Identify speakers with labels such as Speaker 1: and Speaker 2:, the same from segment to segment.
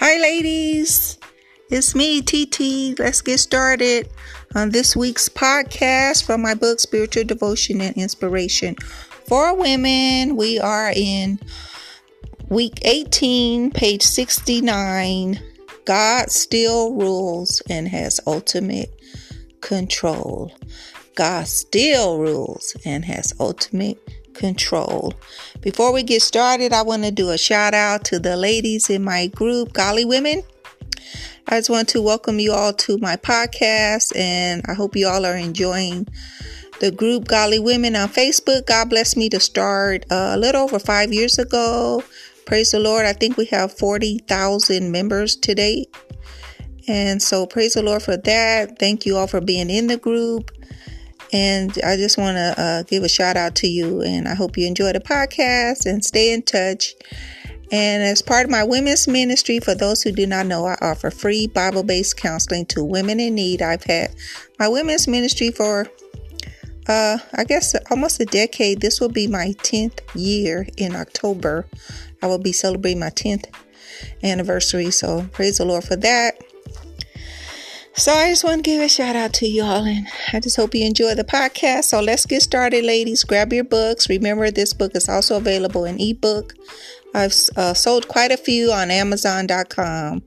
Speaker 1: Hi, ladies. It's me, TT. Let's get started on this week's podcast from my book, Spiritual Devotion and Inspiration for Women. We are in week 18, page 69. God still rules and has ultimate control. God still rules and has ultimate control. Before we get started, I want to do a shout out to the ladies in my group, Godly Women. I just want to welcome you all to my podcast, and I hope you all are enjoying the group Godly Women on Facebook. God bless me to start a little over five years ago. Praise the Lord. I think we have 40,000 members today. And so, praise the Lord for that. Thank you all for being in the group. And I just want to uh, give a shout out to you. And I hope you enjoy the podcast and stay in touch. And as part of my women's ministry, for those who do not know, I offer free Bible based counseling to women in need. I've had my women's ministry for, uh, I guess, almost a decade. This will be my 10th year in October. I will be celebrating my 10th anniversary. So praise the Lord for that. So I just want to give a shout out to y'all and I just hope you enjoy the podcast. So let's get started, ladies. Grab your books. Remember, this book is also available in ebook. I've uh, sold quite a few on Amazon.com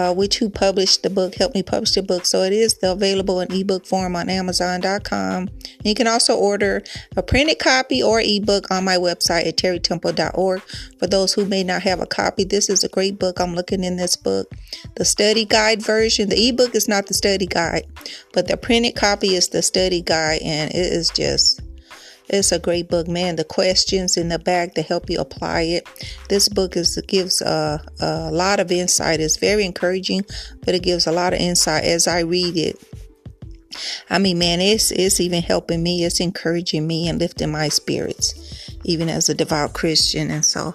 Speaker 1: uh, which who published the book, helped me publish the book. So it is available in ebook form on Amazon.com. And You can also order a printed copy or ebook on my website at terrytemple.org. For those who may not have a copy, this is a great book. I'm looking in this book. The study guide version, the ebook is not the study guide, but the printed copy is the study guide, and it is just it's a great book, man. The questions in the back to help you apply it. This book is gives a, a lot of insight. It's very encouraging, but it gives a lot of insight as I read it. I mean, man, it's it's even helping me. It's encouraging me and lifting my spirits, even as a devout Christian. And so,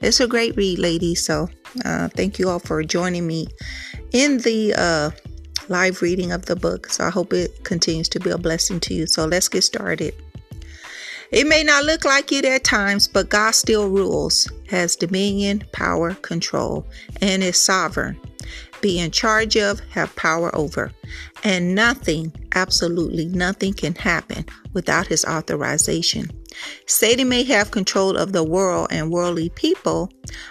Speaker 1: it's a great read, ladies. So, uh, thank you all for joining me in the uh, live reading of the book. So, I hope it continues to be a blessing to you. So, let's get started. It may not look like it at times, but God still rules, has dominion, power, control, and is sovereign. Be in charge of, have power over. And nothing, absolutely nothing can happen without his authorization. Satan may have control of the world and worldly people,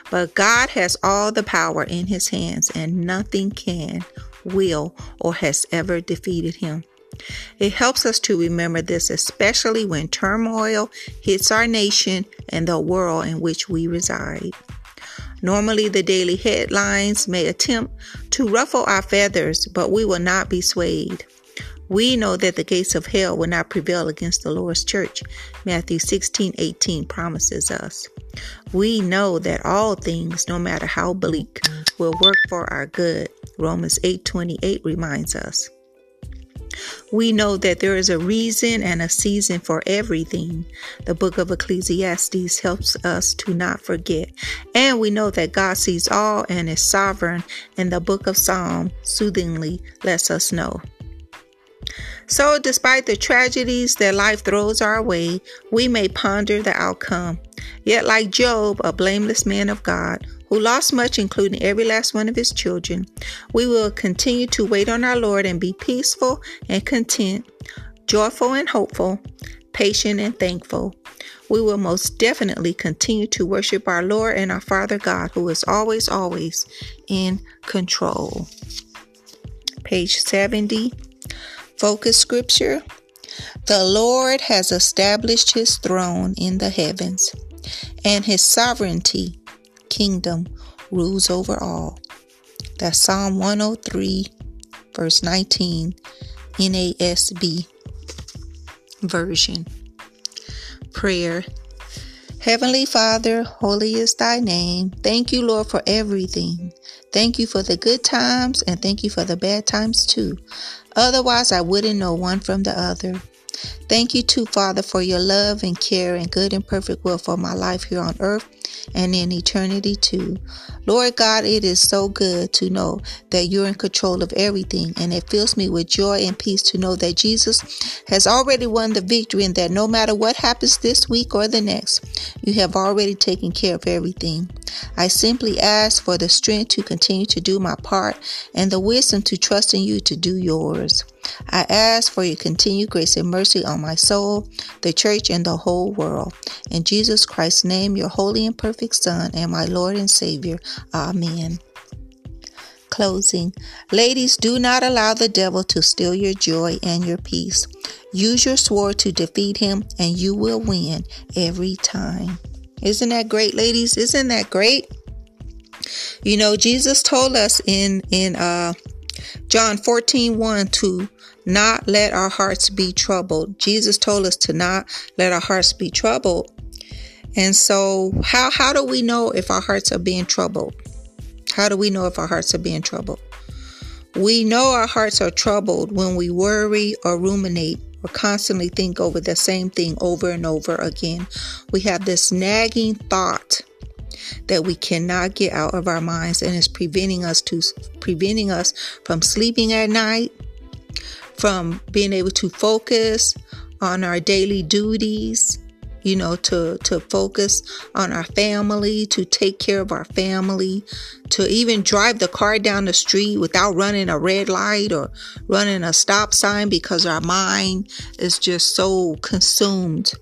Speaker 1: but God has all the power in his hands, and nothing can, will, or has ever defeated him. It helps us to remember this, especially when turmoil hits our nation and the world in which we reside. Normally, the daily headlines may attempt to ruffle our feathers, but we will not be swayed. We know that the gates of hell will not prevail against the Lord's church. Matthew 16 18 promises us. We know that all things, no matter how bleak, will work for our good. Romans 8 28 reminds us. We know that there is a reason and a season for everything. The book of Ecclesiastes helps us to not forget. And we know that God sees all and is sovereign, and the book of Psalm soothingly lets us know. So, despite the tragedies that life throws our way, we may ponder the outcome. Yet, like Job, a blameless man of God, who lost much, including every last one of his children, we will continue to wait on our Lord and be peaceful and content, joyful and hopeful, patient and thankful. We will most definitely continue to worship our Lord and our Father God, who is always, always in control. Page 70, focus scripture. The Lord has established his throne in the heavens, and his sovereignty kingdom rules over all. That's Psalm 103, verse 19, NASB version. Prayer. Heavenly Father, holy is thy name. Thank you, Lord, for everything. Thank you for the good times and thank you for the bad times too. Otherwise, I wouldn't know one from the other. Thank you too, Father, for your love and care and good and perfect will for my life here on earth and in eternity too. Lord God, it is so good to know that you're in control of everything, and it fills me with joy and peace to know that Jesus has already won the victory and that no matter what happens this week or the next, you have already taken care of everything. I simply ask for the strength to continue to do my part and the wisdom to trust in you to do yours. I ask for your continued grace and mercy on my soul, the church, and the whole world. In Jesus Christ's name, your holy and perfect Son, and my Lord and Savior. Amen. Closing. Ladies, do not allow the devil to steal your joy and your peace. Use your sword to defeat him, and you will win every time. Isn't that great, ladies? Isn't that great? You know, Jesus told us in in uh John 14, 1 to not let our hearts be troubled. Jesus told us to not let our hearts be troubled. And so how how do we know if our hearts are being troubled? How do we know if our hearts are being troubled? We know our hearts are troubled when we worry or ruminate or constantly think over the same thing over and over again. We have this nagging thought that we cannot get out of our minds and is preventing us to preventing us from sleeping at night, from being able to focus on our daily duties, you know, to, to focus on our family, to take care of our family, to even drive the car down the street without running a red light or running a stop sign because our mind is just so consumed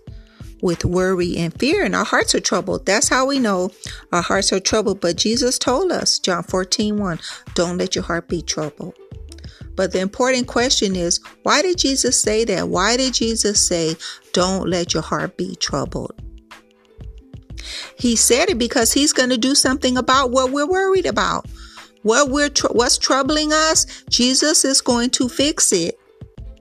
Speaker 1: with worry and fear and our hearts are troubled. That's how we know our hearts are troubled. But Jesus told us, John 14, 1, don't let your heart be troubled. But the important question is, why did Jesus say that? Why did Jesus say, don't let your heart be troubled? He said it because he's going to do something about what we're worried about. What we're tr- what's troubling us, Jesus is going to fix it.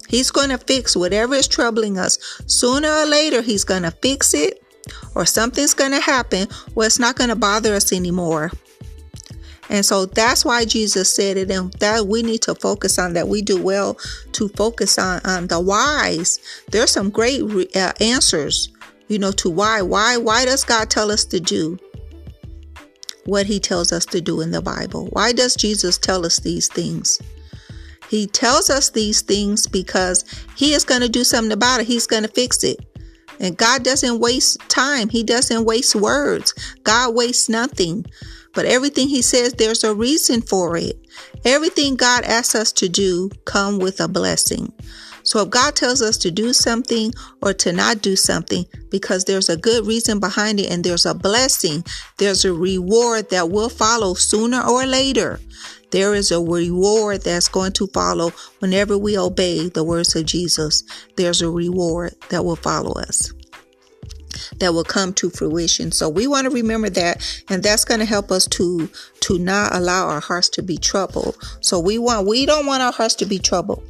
Speaker 1: He's going to fix whatever is troubling us. Sooner or later, He's going to fix it, or something's going to happen where it's not going to bother us anymore. And so that's why Jesus said it, and that we need to focus on that. We do well to focus on, on the whys. There's some great uh, answers, you know, to why. Why? Why does God tell us to do what He tells us to do in the Bible? Why does Jesus tell us these things? He tells us these things because He is going to do something about it. He's going to fix it. And God doesn't waste time. He doesn't waste words. God wastes nothing. But everything he says, there's a reason for it. Everything God asks us to do come with a blessing. So if God tells us to do something or to not do something because there's a good reason behind it and there's a blessing, there's a reward that will follow sooner or later. There is a reward that's going to follow whenever we obey the words of Jesus. There's a reward that will follow us that will come to fruition. So we want to remember that and that's going to help us to to not allow our hearts to be troubled. So we want we don't want our hearts to be troubled.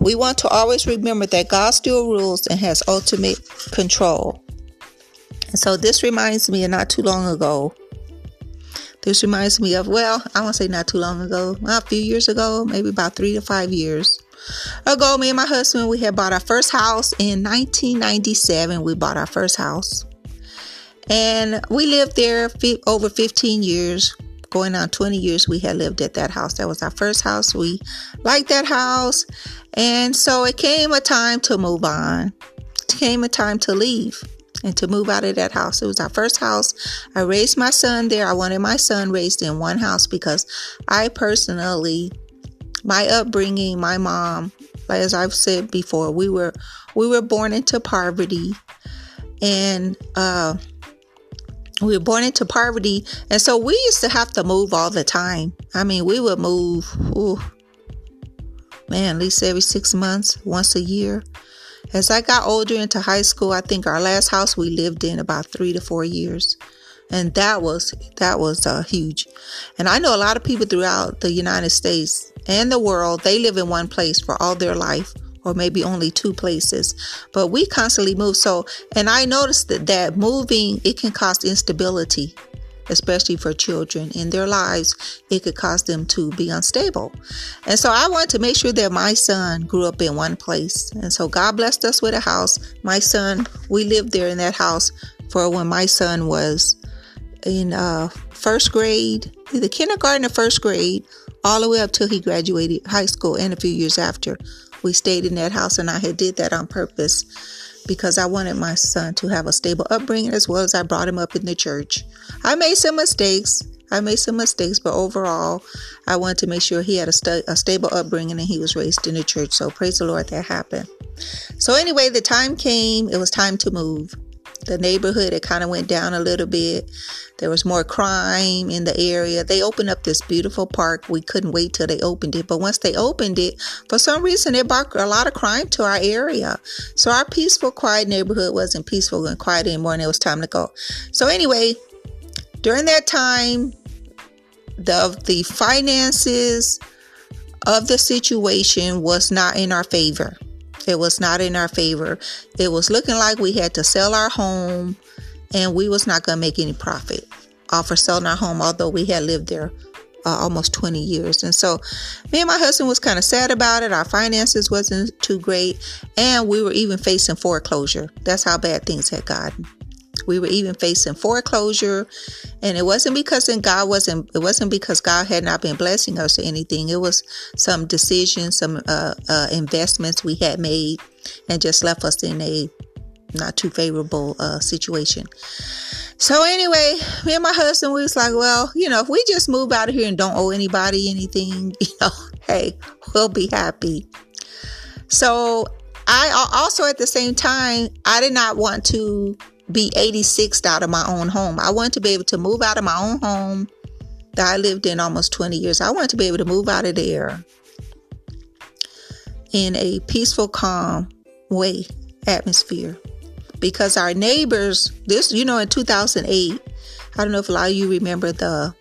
Speaker 1: We want to always remember that God still rules and has ultimate control. And so this reminds me of not too long ago this reminds me of, well, I want to say not too long ago, a few years ago, maybe about three to five years ago, me and my husband, we had bought our first house in 1997. We bought our first house. And we lived there over 15 years, going on 20 years. We had lived at that house. That was our first house. We liked that house. And so it came a time to move on, it came a time to leave and to move out of that house. It was our first house. I raised my son there. I wanted my son raised in one house because I personally, my upbringing, my mom, as I've said before, we were we were born into poverty, and uh, we were born into poverty, and so we used to have to move all the time. I mean, we would move, ooh, man, at least every six months, once a year. As I got older into high school, I think our last house we lived in about three to four years. And that was that was uh, huge. And I know a lot of people throughout the United States and the world, they live in one place for all their life or maybe only two places. But we constantly move. So, and I noticed that, that moving, it can cause instability. especially for children in their lives, it could cause them to be unstable. And so I wanted to make sure that my son grew up in one place. And so God blessed us with a house. My son, we lived there in that house for when my son was in uh, first grade, either kindergarten or first grade, all the way up till he graduated high school and a few years after. We stayed in that house and I had did that on purpose because I wanted my son to have a stable upbringing as well as I brought him up in the church. I made some mistakes. I made some mistakes, but overall, I wanted to make sure he had a, a stable upbringing and he was raised in the church. So praise the Lord that happened. So anyway, the time came. It was time to move the neighborhood it kind of went down a little bit. There was more crime in the area. They opened up this beautiful park. We couldn't wait till they opened it. But once they opened it for some reason it brought a lot of crime to our area. So our peaceful quiet neighborhood wasn't peaceful and quiet anymore and it was time to go. So anyway during that time the the finances of the situation was not in our favor it was not in our favor. It was looking like we had to sell our home and we was not going to make any profit off of selling our home, although we had lived there uh, almost 20 years. And so me and my husband was kind of sad about it. Our finances wasn't too great. And we were even facing foreclosure. That's how bad things had gotten. We were even facing foreclosure, and it wasn't because then God wasn't. It wasn't because God had not been blessing us or anything. It was some decisions, some uh, uh, investments we had made, and just left us in a not too favorable uh, situation. So anyway, me and my husband we was like, well, you know, if we just move out of here and don't owe anybody anything, you know, hey, we'll be happy. So I also at the same time, I did not want to be 86 out of my own home. I wanted to be able to move out of my own home that I lived in almost 20 years. I wanted to be able to move out of there in a peaceful, calm way, atmosphere. Because our neighbors, this, you know, in 2008, I don't know if a lot of you remember the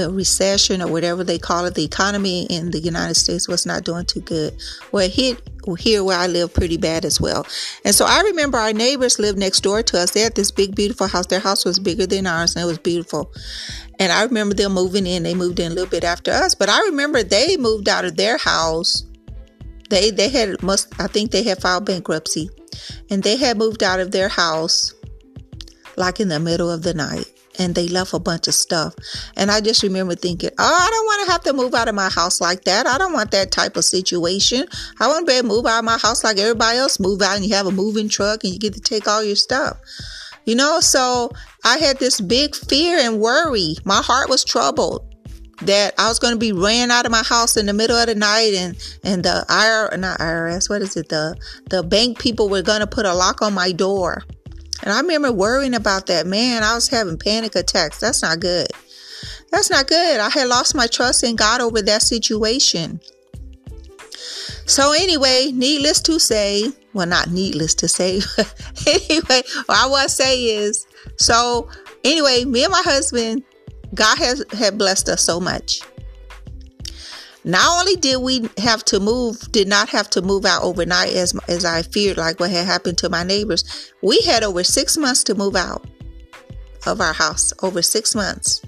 Speaker 1: the recession or whatever they call it, the economy in the United States was not doing too good. Well, it hit here where I live pretty bad as well. And so I remember our neighbors lived next door to us. They had this big, beautiful house. Their house was bigger than ours and it was beautiful. And I remember them moving in. They moved in a little bit after us, but I remember they moved out of their house. They they had must I think they had filed bankruptcy, and they had moved out of their house like in the middle of the night and they left a bunch of stuff. And I just remember thinking, oh, I don't want to have to move out of my house like that. I don't want that type of situation. I want to be able to move out of my house like everybody else move out and you have a moving truck and you get to take all your stuff. You know, so I had this big fear and worry. My heart was troubled that I was going to be ran out of my house in the middle of the night and and the IR not IRS what is it the the bank people were going to put a lock on my door and I remember worrying about that. Man, I was having panic attacks. That's not good. That's not good. I had lost my trust in God over that situation. So, anyway, needless to say, well, not needless to say, anyway, what I want to say is so, anyway, me and my husband, God has had blessed us so much. Not only did we have to move, did not have to move out overnight as as I feared, like what had happened to my neighbors. We had over six months to move out of our house. Over six months.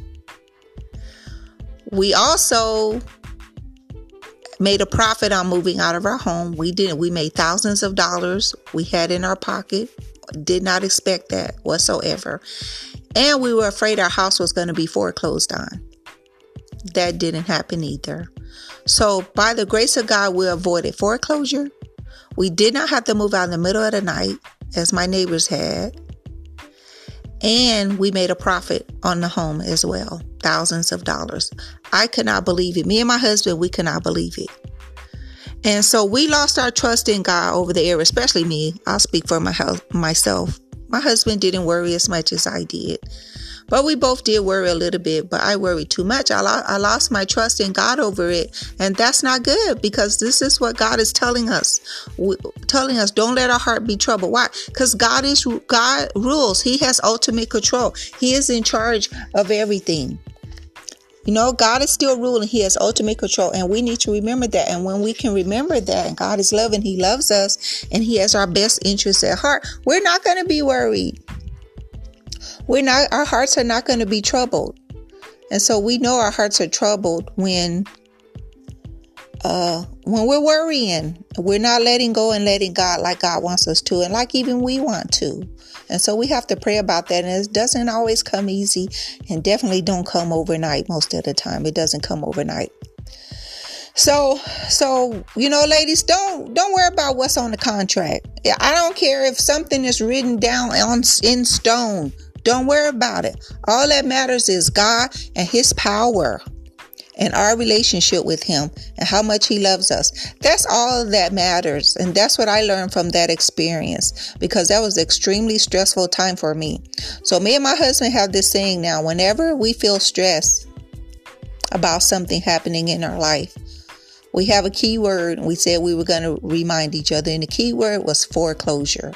Speaker 1: We also made a profit on moving out of our home. We didn't. We made thousands of dollars. We had in our pocket. Did not expect that whatsoever. And we were afraid our house was going to be foreclosed on. That didn't happen either. So, by the grace of God, we avoided foreclosure. We did not have to move out in the middle of the night, as my neighbors had. And we made a profit on the home as well thousands of dollars. I could not believe it. Me and my husband, we could not believe it. And so we lost our trust in God over the air, especially me. I'll speak for my myself. My husband didn't worry as much as I did. But we both did worry a little bit, but I worried too much. I, lo- I lost my trust in God over it. And that's not good because this is what God is telling us. We, telling us, don't let our heart be troubled. Why? Because God is, God rules. He has ultimate control. He is in charge of everything. You know, God is still ruling. He has ultimate control. And we need to remember that. And when we can remember that, and God is loving, He loves us, and He has our best interests at heart, we're not going to be worried. We're not our hearts are not going to be troubled. And so we know our hearts are troubled when uh when we're worrying. We're not letting go and letting God like God wants us to and like even we want to. And so we have to pray about that. And it doesn't always come easy and definitely don't come overnight most of the time. It doesn't come overnight. So, so you know, ladies, don't don't worry about what's on the contract. I don't care if something is written down on in stone. Don't worry about it. All that matters is God and His power and our relationship with Him and how much He loves us. That's all that matters. And that's what I learned from that experience because that was an extremely stressful time for me. So, me and my husband have this saying now whenever we feel stressed about something happening in our life, we have a key word. We said we were going to remind each other, and the key word was foreclosure.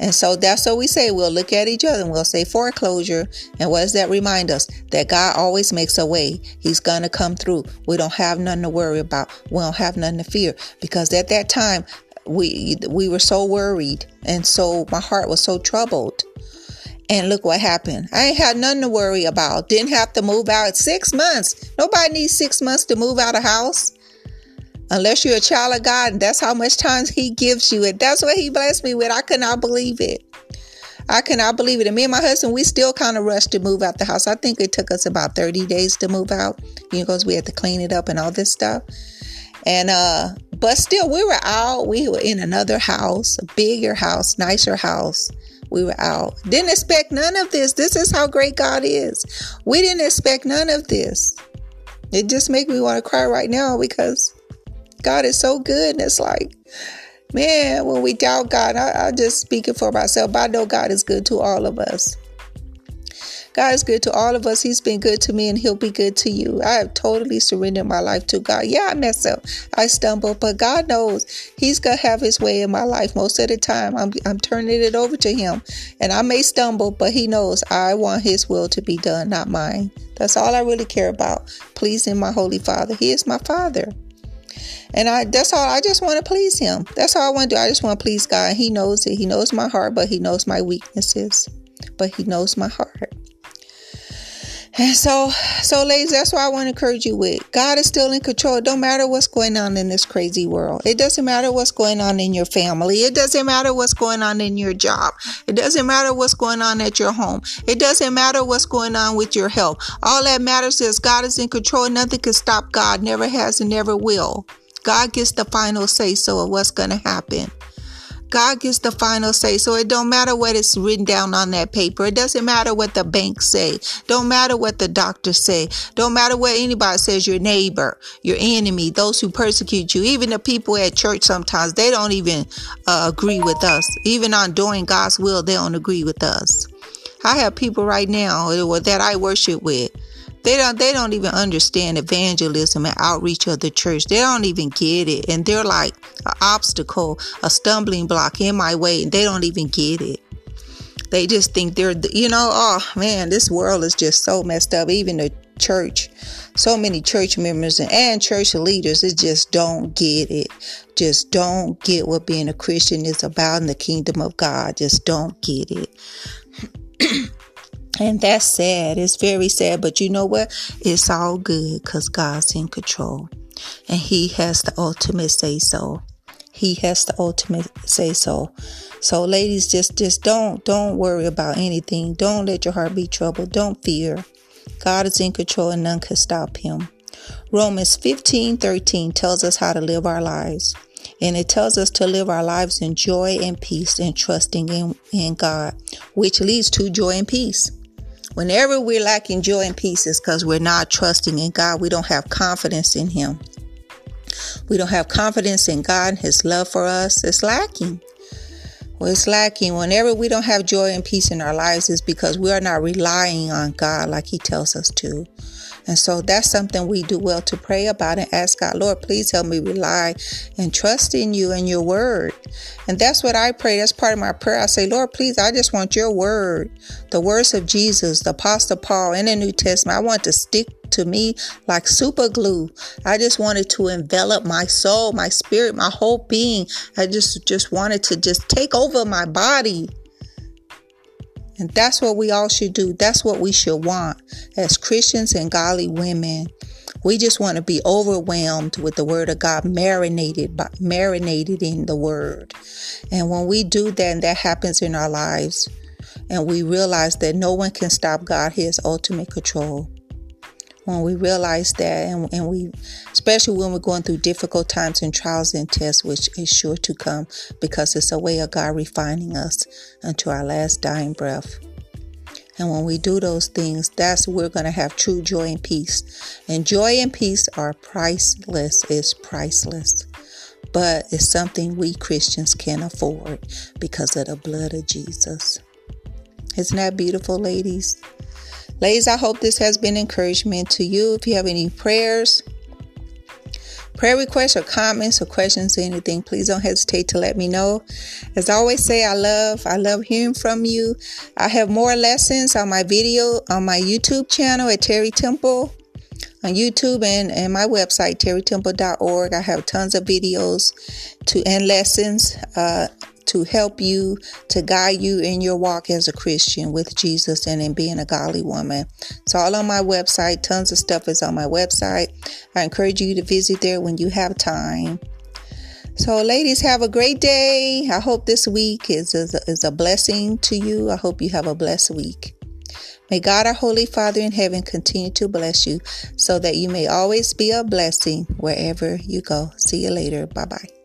Speaker 1: And so that's what we say. We'll look at each other and we'll say foreclosure. And what does that remind us? That God always makes a way. He's going to come through. We don't have nothing to worry about. We don't have nothing to fear because at that time we, we were so worried. And so my heart was so troubled. And look what happened. I ain't had nothing to worry about. Didn't have to move out six months. Nobody needs six months to move out of house. Unless you're a child of God, and that's how much time He gives you. And that's what He blessed me with. I could not believe it. I cannot believe it. And me and my husband, we still kind of rushed to move out the house. I think it took us about 30 days to move out, you know, because we had to clean it up and all this stuff. And uh, but still we were out. We were in another house, a bigger house, nicer house. We were out. Didn't expect none of this. This is how great God is. We didn't expect none of this. It just makes me want to cry right now because God is so good. And it's like, man, when we doubt God, I, I just speaking for myself, but I know God is good to all of us. God is good to all of us. He's been good to me and he'll be good to you. I have totally surrendered my life to God. Yeah, I mess up. I stumble, but God knows he's going to have his way in my life. Most of the time, I'm, I'm turning it over to him and I may stumble, but he knows I want his will to be done, not mine. That's all I really care about. Pleasing my holy father. He is my father. And I that's all I just want to please him. That's all I want to do. I just want to please God. He knows it. He knows my heart, but he knows my weaknesses. But he knows my heart. And so, so ladies, that's why I want to encourage you with. God is still in control. It don't matter what's going on in this crazy world. It doesn't matter what's going on in your family. It doesn't matter what's going on in your job. It doesn't matter what's going on at your home. It doesn't matter what's going on with your health. All that matters is God is in control. Nothing can stop God. Never has and never will. God gets the final say so of what's going to happen. God gets the final say. So it don't matter what is written down on that paper. It doesn't matter what the bank say. Don't matter what the doctor say. Don't matter what anybody says, your neighbor, your enemy, those who persecute you, even the people at church sometimes, they don't even uh, agree with us. Even on doing God's will, they don't agree with us. I have people right now that I worship with they don't they don't even understand evangelism and outreach of the church. They don't even get it. And they're like an obstacle, a stumbling block in my way. And they don't even get it. They just think they're you know, oh man, this world is just so messed up. Even the church, so many church members and, church leaders, it just don't get it. Just don't get what being a Christian is about in the kingdom of God. Just don't get it. And that's sad. It's very sad. But you know what? It's all good because God's in control. And He has the ultimate say so. He has the ultimate say so. So ladies, just just don't don't worry about anything. Don't let your heart be troubled. Don't fear. God is in control and none can stop him. Romans 15 13 tells us how to live our lives. And it tells us to live our lives in joy and peace and trusting in, in God, which leads to joy and peace. Whenever we're lacking joy and peace, it's because we're not trusting in God. We don't have confidence in Him. We don't have confidence in God and His love for us. It's lacking. Well, it's lacking. Whenever we don't have joy and peace in our lives, is because we are not relying on God like He tells us to. And so that's something we do well to pray about and ask God, Lord, please help me rely and trust in you and your word. And that's what I pray. That's part of my prayer. I say, Lord, please, I just want your word, the words of Jesus, the Apostle Paul in the New Testament. I want to stick to me like super glue. I just wanted to envelop my soul, my spirit, my whole being. I just just wanted to just take over my body And that's what we all should do. That's what we should want as Christians and godly women. We just want to be overwhelmed with the word of God, marinated by, marinated in the word. And when we do that, and that happens in our lives, and we realize that no one can stop God, He has ultimate control. When we realize that, and, and we, especially when we're going through difficult times and trials and tests, which is sure to come because it's a way of God refining us unto our last dying breath. And when we do those things, that's we're going to have true joy and peace. And joy and peace are priceless. It's priceless. But it's something we Christians can afford because of the blood of Jesus. Isn't that beautiful, ladies? Ladies, I hope this has been encouragement to you. If you have any prayers, prayer requests or comments or questions or anything, please don't hesitate to let me know. As I always say, I love, I love hearing from you. I have more lessons on my video on my YouTube channel at Terri Temple on YouTube and, and my website, terrytemple.org. I have tons of videos to and lessons uh, to help you, to guide you in your walk as a Christian with Jesus and in being a godly woman. It's all on my website. Tons of stuff is on my website. I encourage you to visit there when you have time. So, ladies, have a great day. I hope this week is, is, is a blessing to you. I hope you have a blessed week. May God, our Holy Father in heaven, continue to bless you so that you may always be a blessing wherever you go. See you later. Bye bye.